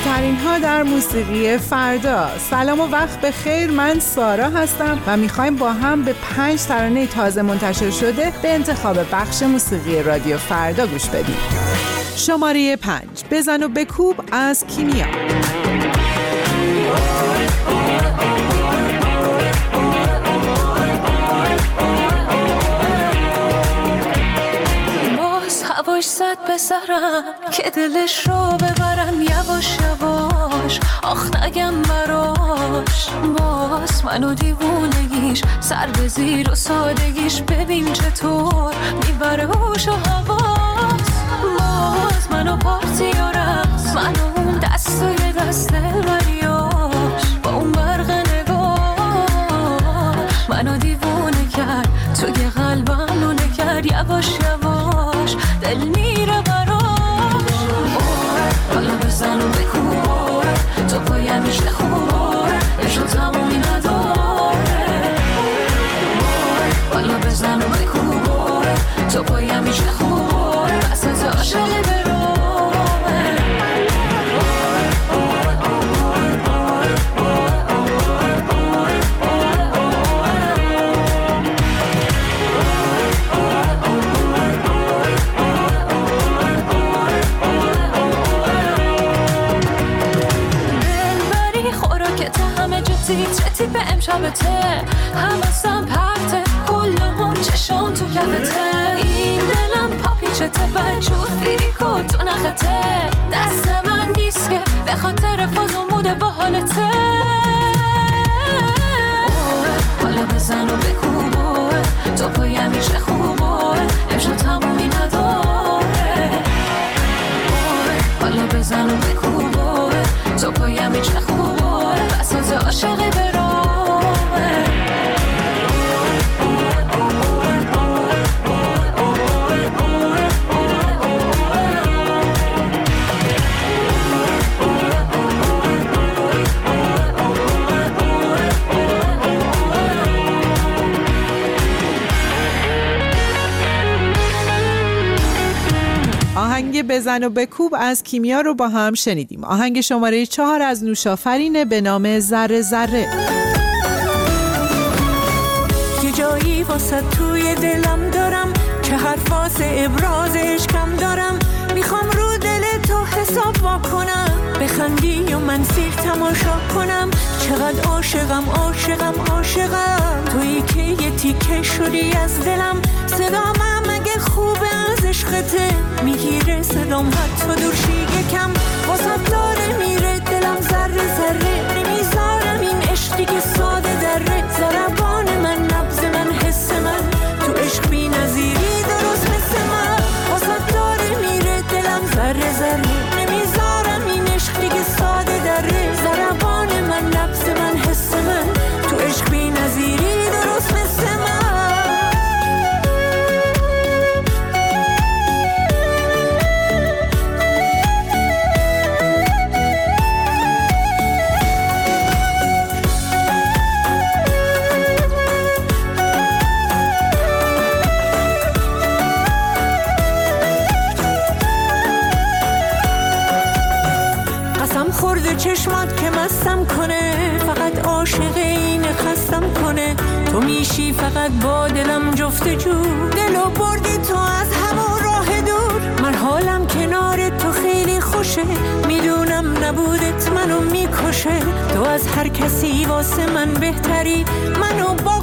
ترین ها در موسیقی فردا. سلام و وقت به خیر. من سارا هستم و می‌خوایم با هم به پنج ترانه تازه منتشر شده به انتخاب بخش موسیقی رادیو فردا گوش بدیم. شماره پنج. بزن و بکوب از کیمیا. هواش زد به سرم که دلش رو ببرم یواش یواش. آخ نگم براش. باز منو دیوونگیش. سر به زیر و سادگیش. ببین چطور می‌بره هوش و حواس. باز منو پارتی و رقص. منو دست و دست ولیاش cherche à. بزن و بکوب از کیمیا رو با هم شنیدیم. آهنگ شماره چهار از نوشافرینه به نام ذره ذره. یه جایی واسه توی دلم دارم که حرف واسه ابراز عشقم دارم. می‌خوام رو دل تو حساب وا کنم بخندی و من سیر تماشا کنم. چقدر عاشقم عاشقم عاشقم. تویی که یه تیکه شدی از دلم. صدام اگه خوبه عشقته می‌گیره صدام. حتی دورشی یکم واسه داره میره. دلم ذره ذره نمی‌ذارم این عشقی که چشمات که مستم کنه فقط عاشق این خستم کنه. تو میشی فقط با دلم جفت جو دلو بردی تو از همون راه دور. من حالم کنار تو خیلی خوشه. می‌دونم نبودت منو می‌کشه. تو از هر کسی واسه من بهتری. منو با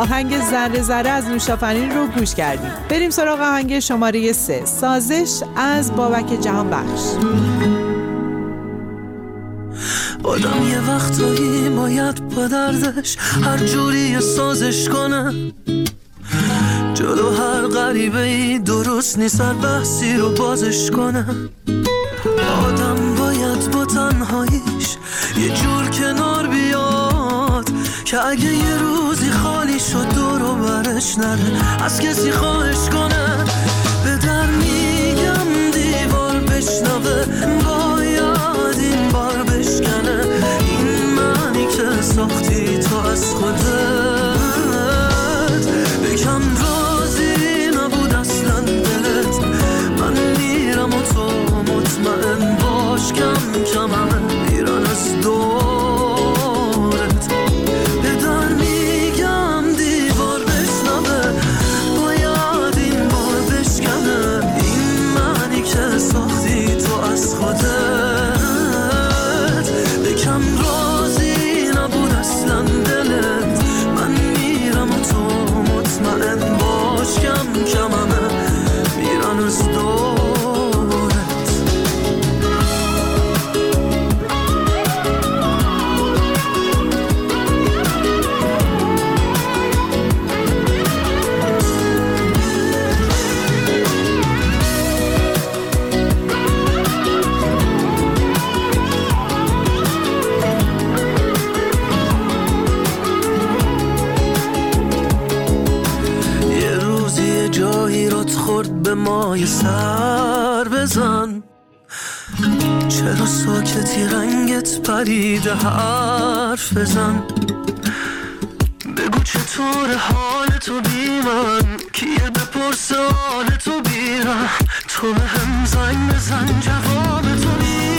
آهنگ ذره ذره از نوشافنین رو گوش کردیم. بریم سراغ آهنگ شماره سه. سازش از بابک جهان بخش آدم یه وقتایی باید با دردش هر جوری سازش کنه. جلو هر غریبه ای درست نیست هر بحثی رو بازش کنه. آدم باید با تنهاییش یه جور کنار بیاد که اگه یه روزی خالی شد دور و برش نره. از کسی خواهش کنه به در میگم دیوار بشنوه. باید این بار بشکنه. این معنی که ساختی تو از خودت. بکم رازی جایی رات خورد به مای سر بزن. چرا ساکتی رنگت پریده حرف بزن؟ بگو چطور حال تو بی من؟ کیه بپرس حال تو بیرم تو به هم زنگ بزن جواب تو میدم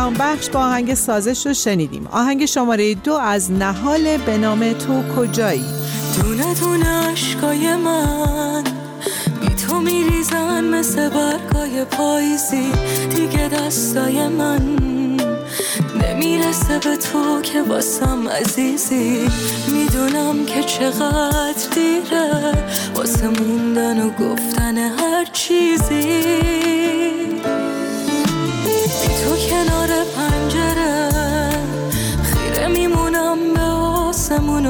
جهان بخش با آهنگ سازش رو شنیدیم. آهنگ شماره دو از نهال به نام تو کجایی؟ دونه دونه عشقای من. بی تو میریزن مثل برگای پاییزی. دیگه دستای من نمی‌رسه به تو که واسم عزیزی. می‌دونم که چقدر دیره واسه موندن و گفتن هر چیزی.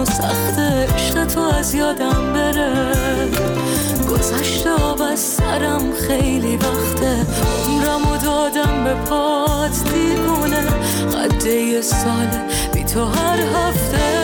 آسمون و سخت عشق تو از یادم بره. گذشته آب سرم خیلی وقته. عمرم و دادم به پات دیوونه. قده یه ساله بی تو هر هفته.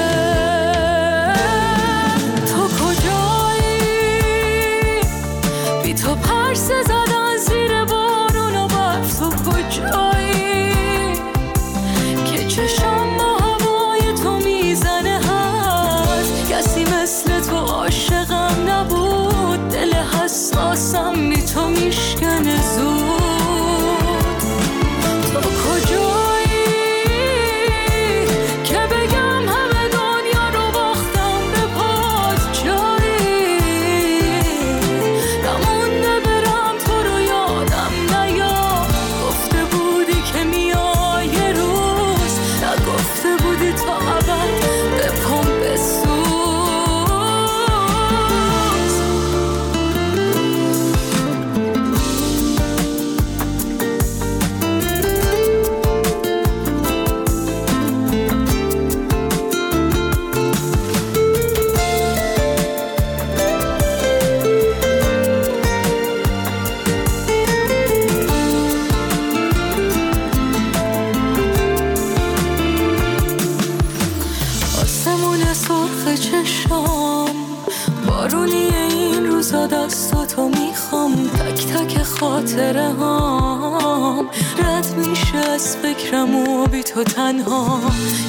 خاطره هام رد میشه از فکرم و بی تو تنها.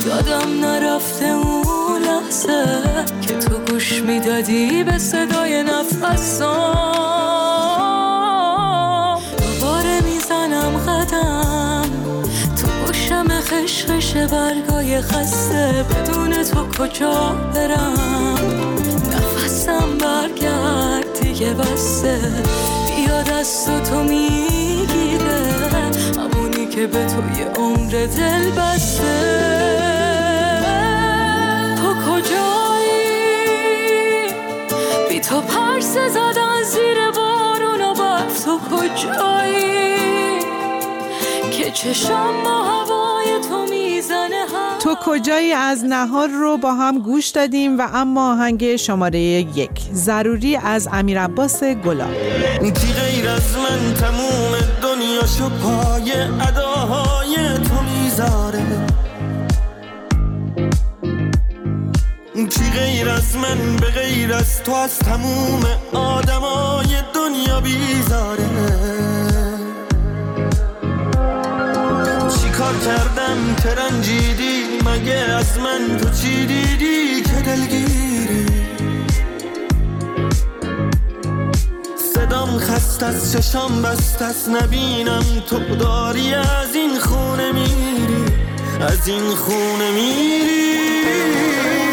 یادم نرفته اون لحظه که تو گوش می‌دادی به صدای نفسام. دوباره می‌زنم قدم. تو گوشم خشخش برگای خسته. بدون تو کجا برم؟ نفسم برگرد. دیگه بسته بیا دست تو می‌گیره. همونی که به توی عمر دل بسته. تو کجایی؟ بی تو پرس زدن زیر بارون و برف تو کجایی؟ که چشم با هوای تو هم تو کجایی از نهار رو با هم گوش دادیم و اما آهنگ شماره یک ضروری از امیر عباس گلاب. کی غیر از من تموم دنیاشو پای اداهای تو می‌ذاره. کی غیر از من به غیر از تو از تموم آدمای دنیا بیزاره. کار کردم که رنجیدی مگه از من تو چی دیدی که دلگیری؟ صدام خست از چشام بست از نبینم تو داری از این خونه میری از این خونه میری.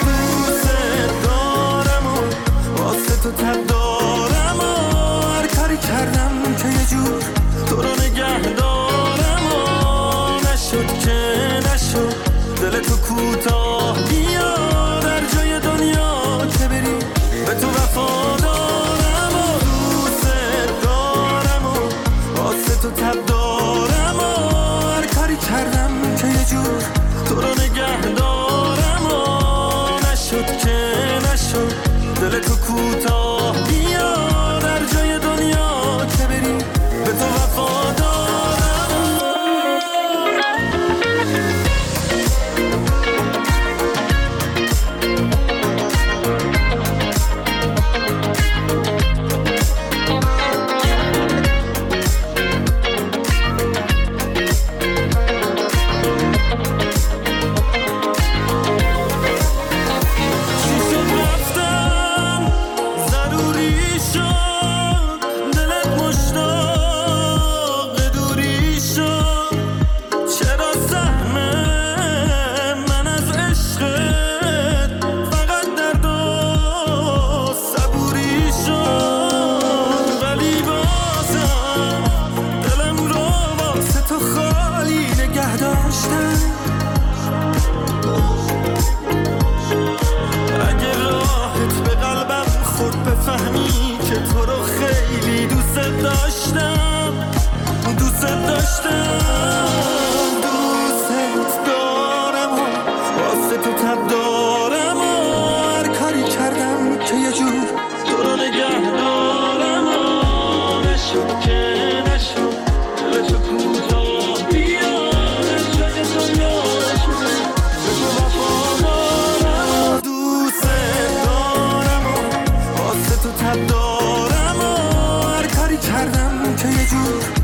دوست دارم و واسه تو دل تو کردم